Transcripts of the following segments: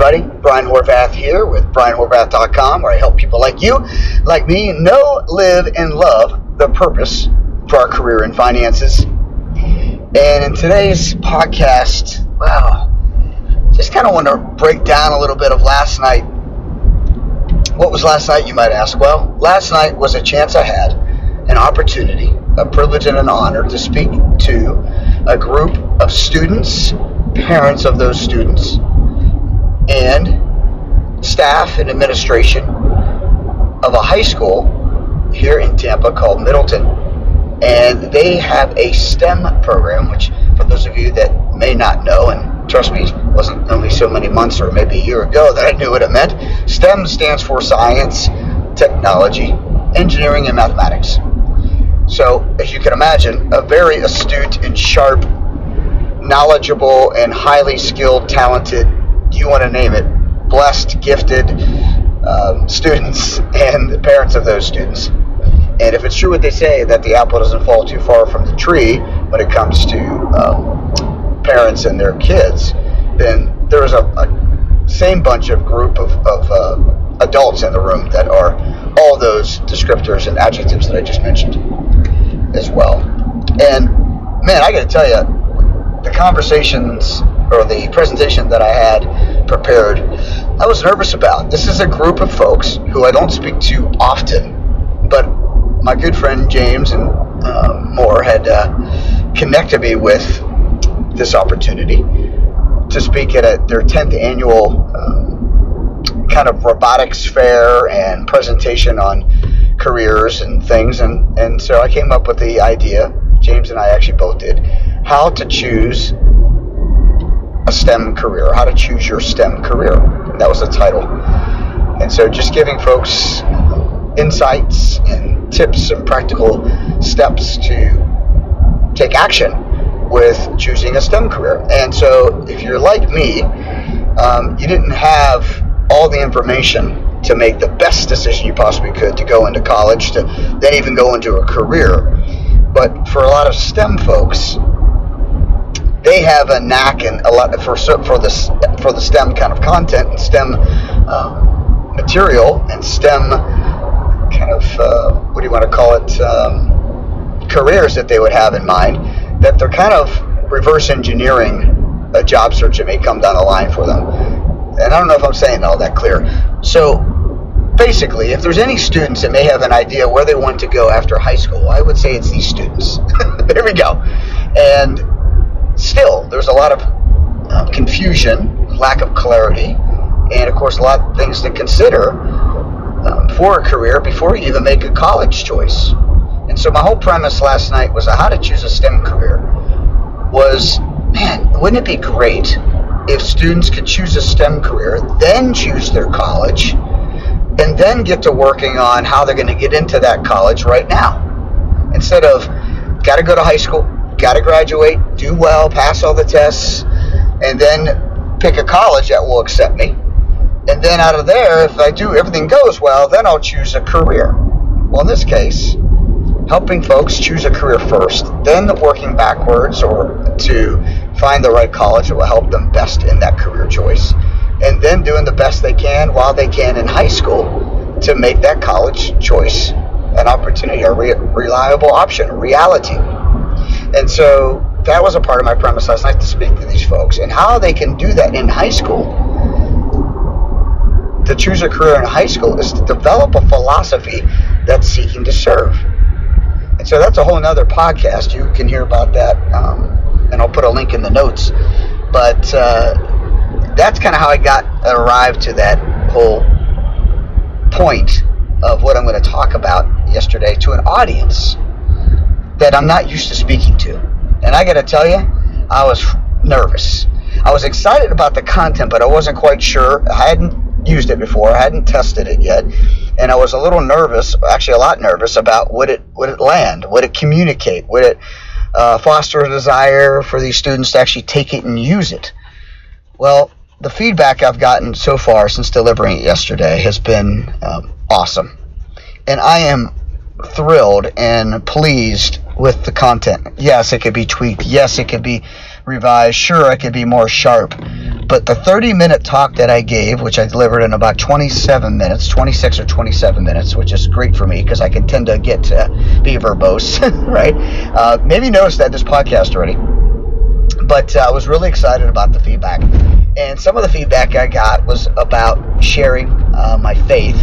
everybody. Brian Horvath here with BrianHorvath.com, where I help people like you, like me, know, live, and love the purpose for our career in finances. And in today's podcast, wow, just kind of want to break down a little bit of last night. What was last night, you might ask? Well, last night was a chance I had, an opportunity, a privilege, and an honor to speak to a group of students, parents of those students, and staff and administration of a high school here in Tampa called Middleton. And they have a STEM program, which, for those of you that may not know, and trust me, it wasn't only so many months or maybe a year ago that I knew what it meant. STEM stands for science, technology, engineering, and mathematics. So, as you can imagine, a very astute and sharp, knowledgeable, and highly skilled, talented you want to name it, blessed, gifted um, students and the parents of those students. And if it's true what they say that the apple doesn't fall too far from the tree when it comes to um, parents and their kids, then there's a, a same bunch of group of, of uh, adults in the room that are all those descriptors and adjectives that I just mentioned as well. And man, I got to tell you, the conversations or the presentation that I had prepared, I was nervous about. This is a group of folks who I don't speak to often, but my good friend James and uh, Moore had uh, connected me with this opportunity to speak at a, their 10th annual um, kind of robotics fair and presentation on careers and things. And, and so I came up with the idea, James and I actually both did, how to choose a STEM career, how to choose your STEM career. That was the title. And so just giving folks insights and tips and practical steps to take action with choosing a STEM career. And so if you're like me, um, you didn't have all the information to make the best decision you possibly could to go into college, to then even go into a career. But for a lot of STEM folks, they have a knack and a lot for for the for the STEM kind of content and STEM um, material and STEM kind of uh, what do you want to call it um, careers that they would have in mind that they're kind of reverse engineering a job search that may come down the line for them. And I don't know if I'm saying all that clear. So basically, if there's any students that may have an idea where they want to go after high school, I would say it's these students. there we go. And still, there's a lot of uh, confusion, lack of clarity, and of course, a lot of things to consider um, for a career before you even make a college choice. And so, my whole premise last night was how to choose a STEM career. Was man, wouldn't it be great if students could choose a STEM career, then choose their college, and then get to working on how they're going to get into that college right now, instead of got to go to high school, got to graduate, do well, pass all the tests, and then pick a college that will accept me. And then out of there, if I do everything goes well, then I'll choose a career. Well, in this case, helping folks choose a career first, then working backwards or to find the right college that will help them best in that career choice, and then doing the best they can while they can in high school to make that college choice an opportunity, a re- reliable option, reality. And so that was a part of my premise last night to speak to these folks and how they can do that in high school. To choose a career in high school is to develop a philosophy that's seeking to serve. And so that's a whole other podcast. You can hear about that, um, and I'll put a link in the notes. But uh, that's kind of how I got arrived to that whole point of what I'm going to talk about yesterday to an audience that I'm not used to speaking to. And I got to tell you, I was nervous. I was excited about the content, but I wasn't quite sure. I hadn't used it before. I hadn't tested it yet, and I was a little nervous, actually a lot nervous about would it would it land, would it communicate, would it uh, foster a desire for these students to actually take it and use it. Well, the feedback I've gotten so far since delivering it yesterday has been um, awesome, and I am thrilled and pleased with the content. Yes, it could be tweaked. Yes, it could be revised. Sure, it could be more sharp. But the 30 minute talk that I gave, which I delivered in about 27 minutes, 26 or 27 minutes, which is great for me because I can tend to get to be verbose, right? Uh, maybe noticed that this podcast already. But uh, I was really excited about the feedback. And some of the feedback I got was about sharing uh, my faith,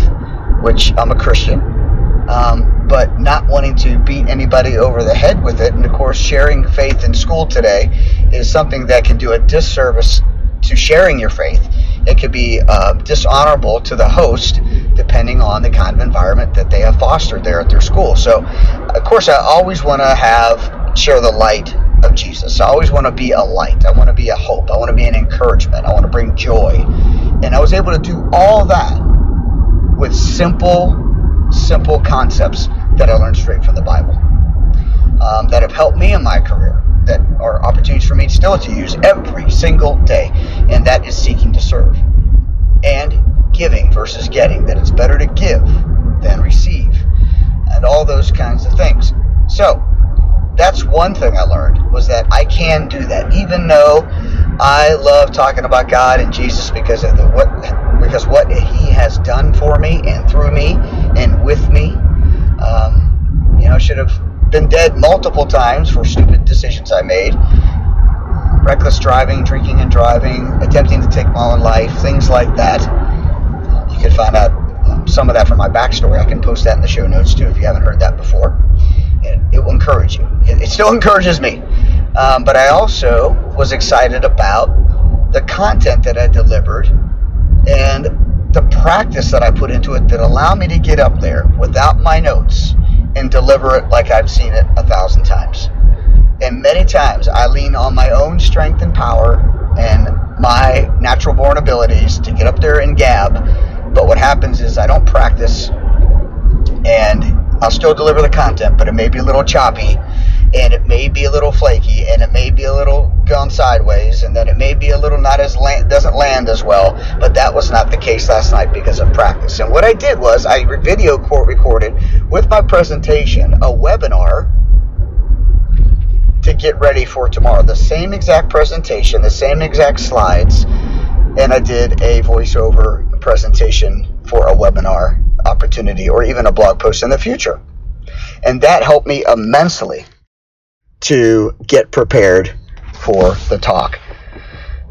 which I'm a Christian, um, but not wanting to beat anybody over the head with it. And of course, sharing faith in school today is something that can do a disservice to sharing your faith. It could be uh, dishonorable to the host, depending on the kind of environment that they have fostered there at their school. So, of course, I always want to have share the light of Jesus. I always want to be a light. I want to be a hope. I want to be an encouragement. I want to bring joy. And I was able to do all that with simple, simple concepts that I learned straight from the Bible um, that have helped me in my career that are opportunities for me still to use every single day, and that is seeking to serve and giving versus getting. That it's better to give than receive, and all those kinds of things. So that's one thing I learned was that I can do that, even though I love talking about God and Jesus because of the what because what He has done for me and through me and with me. Um, you know, should have been dead multiple times for stupid decisions I made. Reckless driving, drinking and driving, attempting to take my own life, things like that. You can find out some of that from my backstory. I can post that in the show notes too if you haven't heard that before. It, it will encourage you. It, it still encourages me. Um, but I also was excited about the content that I delivered practice that I put into it that allowed me to get up there without my notes and deliver it like I've seen it a thousand times. And many times I lean on my own strength and power and my natural born abilities to get up there and gab. But what happens is I don't practice and I'll still deliver the content, but it may be a little choppy and it may be a little flaky and it may be a little gone sideways and then it may be a little not as land, doesn't land as well but that was not the case last night because of practice. And what i did was i video court recorded with my presentation a webinar to get ready for tomorrow. The same exact presentation the same exact slides and i did a voiceover presentation for a webinar opportunity or even a blog post in the future. And that helped me immensely to get prepared for the talk.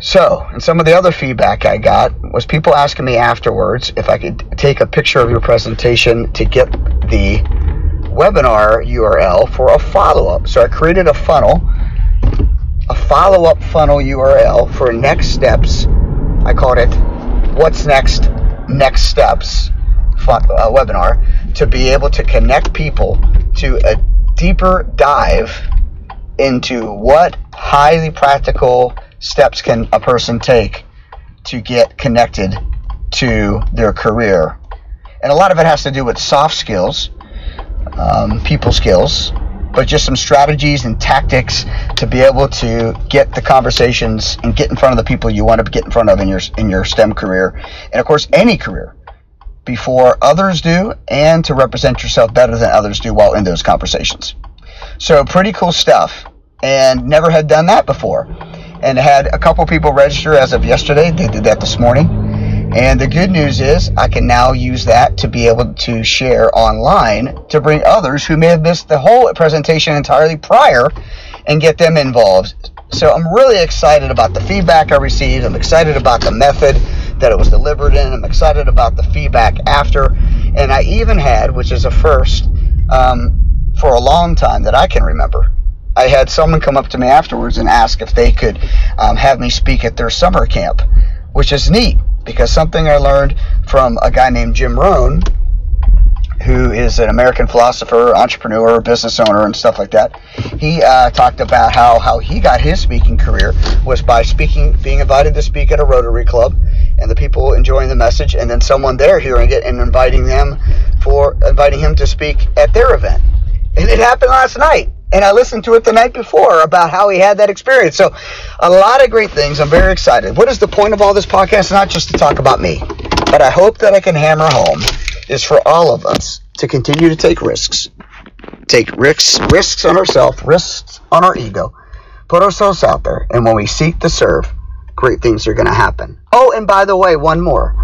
So, and some of the other feedback I got was people asking me afterwards if I could take a picture of your presentation to get the webinar URL for a follow up. So I created a funnel, a follow up funnel URL for next steps. I called it What's Next? Next Steps uh, webinar to be able to connect people to a deeper dive into what highly practical steps can a person take to get connected to their career. And a lot of it has to do with soft skills, um, people skills, but just some strategies and tactics to be able to get the conversations and get in front of the people you want to get in front of in your in your STEM career, and of course any career, before others do, and to represent yourself better than others do while in those conversations. So pretty cool stuff, and never had done that before. And had a couple people register as of yesterday. They did that this morning. And the good news is I can now use that to be able to share online to bring others who may have missed the whole presentation entirely prior and get them involved. So I'm really excited about the feedback I received. I'm excited about the method that it was delivered in. I'm excited about the feedback after. And I even had, which is a first, um, for a long time that I can remember. I had someone come up to me afterwards and ask if they could um, have me speak at their summer camp, which is neat because something I learned from a guy named Jim Rohn, who is an American philosopher, entrepreneur, business owner, and stuff like that. He uh, talked about how, how he got his speaking career was by speaking, being invited to speak at a Rotary Club, and the people enjoying the message, and then someone there hearing it and inviting them for inviting him to speak at their event. And it happened last night. And I listened to it the night before about how he had that experience. So, a lot of great things. I'm very excited. What is the point of all this podcast? Not just to talk about me, but I hope that I can hammer home is for all of us to continue to take risks. Take risks, risks on ourselves, risks on our ego, put ourselves out there, and when we seek to serve, great things are going to happen. Oh, and by the way, one more.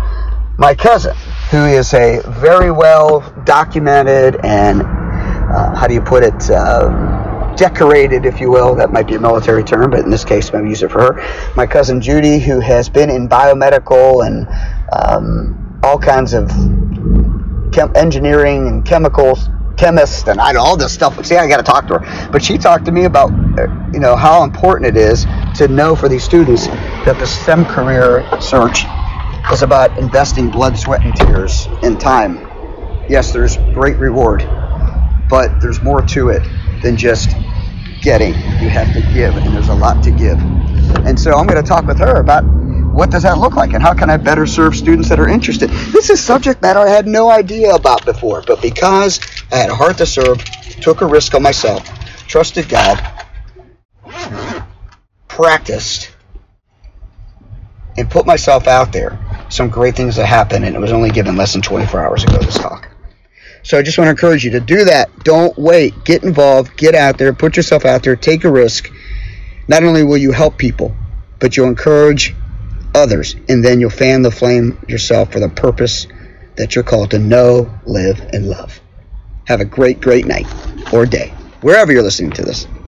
My cousin, who is a very well documented and, uh, how do you put it, uh, decorated, if you will. That might be a military term, but in this case, maybe use it for her. My cousin Judy, who has been in biomedical and um, all kinds of chem- engineering and chemicals chemist and I all this stuff. See, I got to talk to her. But she talked to me about, uh, you know, how important it is to know for these students that the STEM career search is about investing blood, sweat, and tears and time. Yes, there's great reward, but there's more to it than just getting. You have to give, and there's a lot to give. And so I'm going to talk with her about what does that look like and how can I better serve students that are interested? This is subject matter I had no idea about before, but because I had a heart to serve, took a risk on myself, trusted God, practiced, and put myself out there, some great things have happened, and it was only given less than 24 hours ago, this talk. So I just want to encourage you to do that. Don't wait. Get involved. Get out there. Put yourself out there. Take a risk. Not only will you help people, but you'll encourage others, and then you'll fan the flame yourself for the purpose that you're called to know, live, and love. Have a great, great night or day, wherever you're listening to this.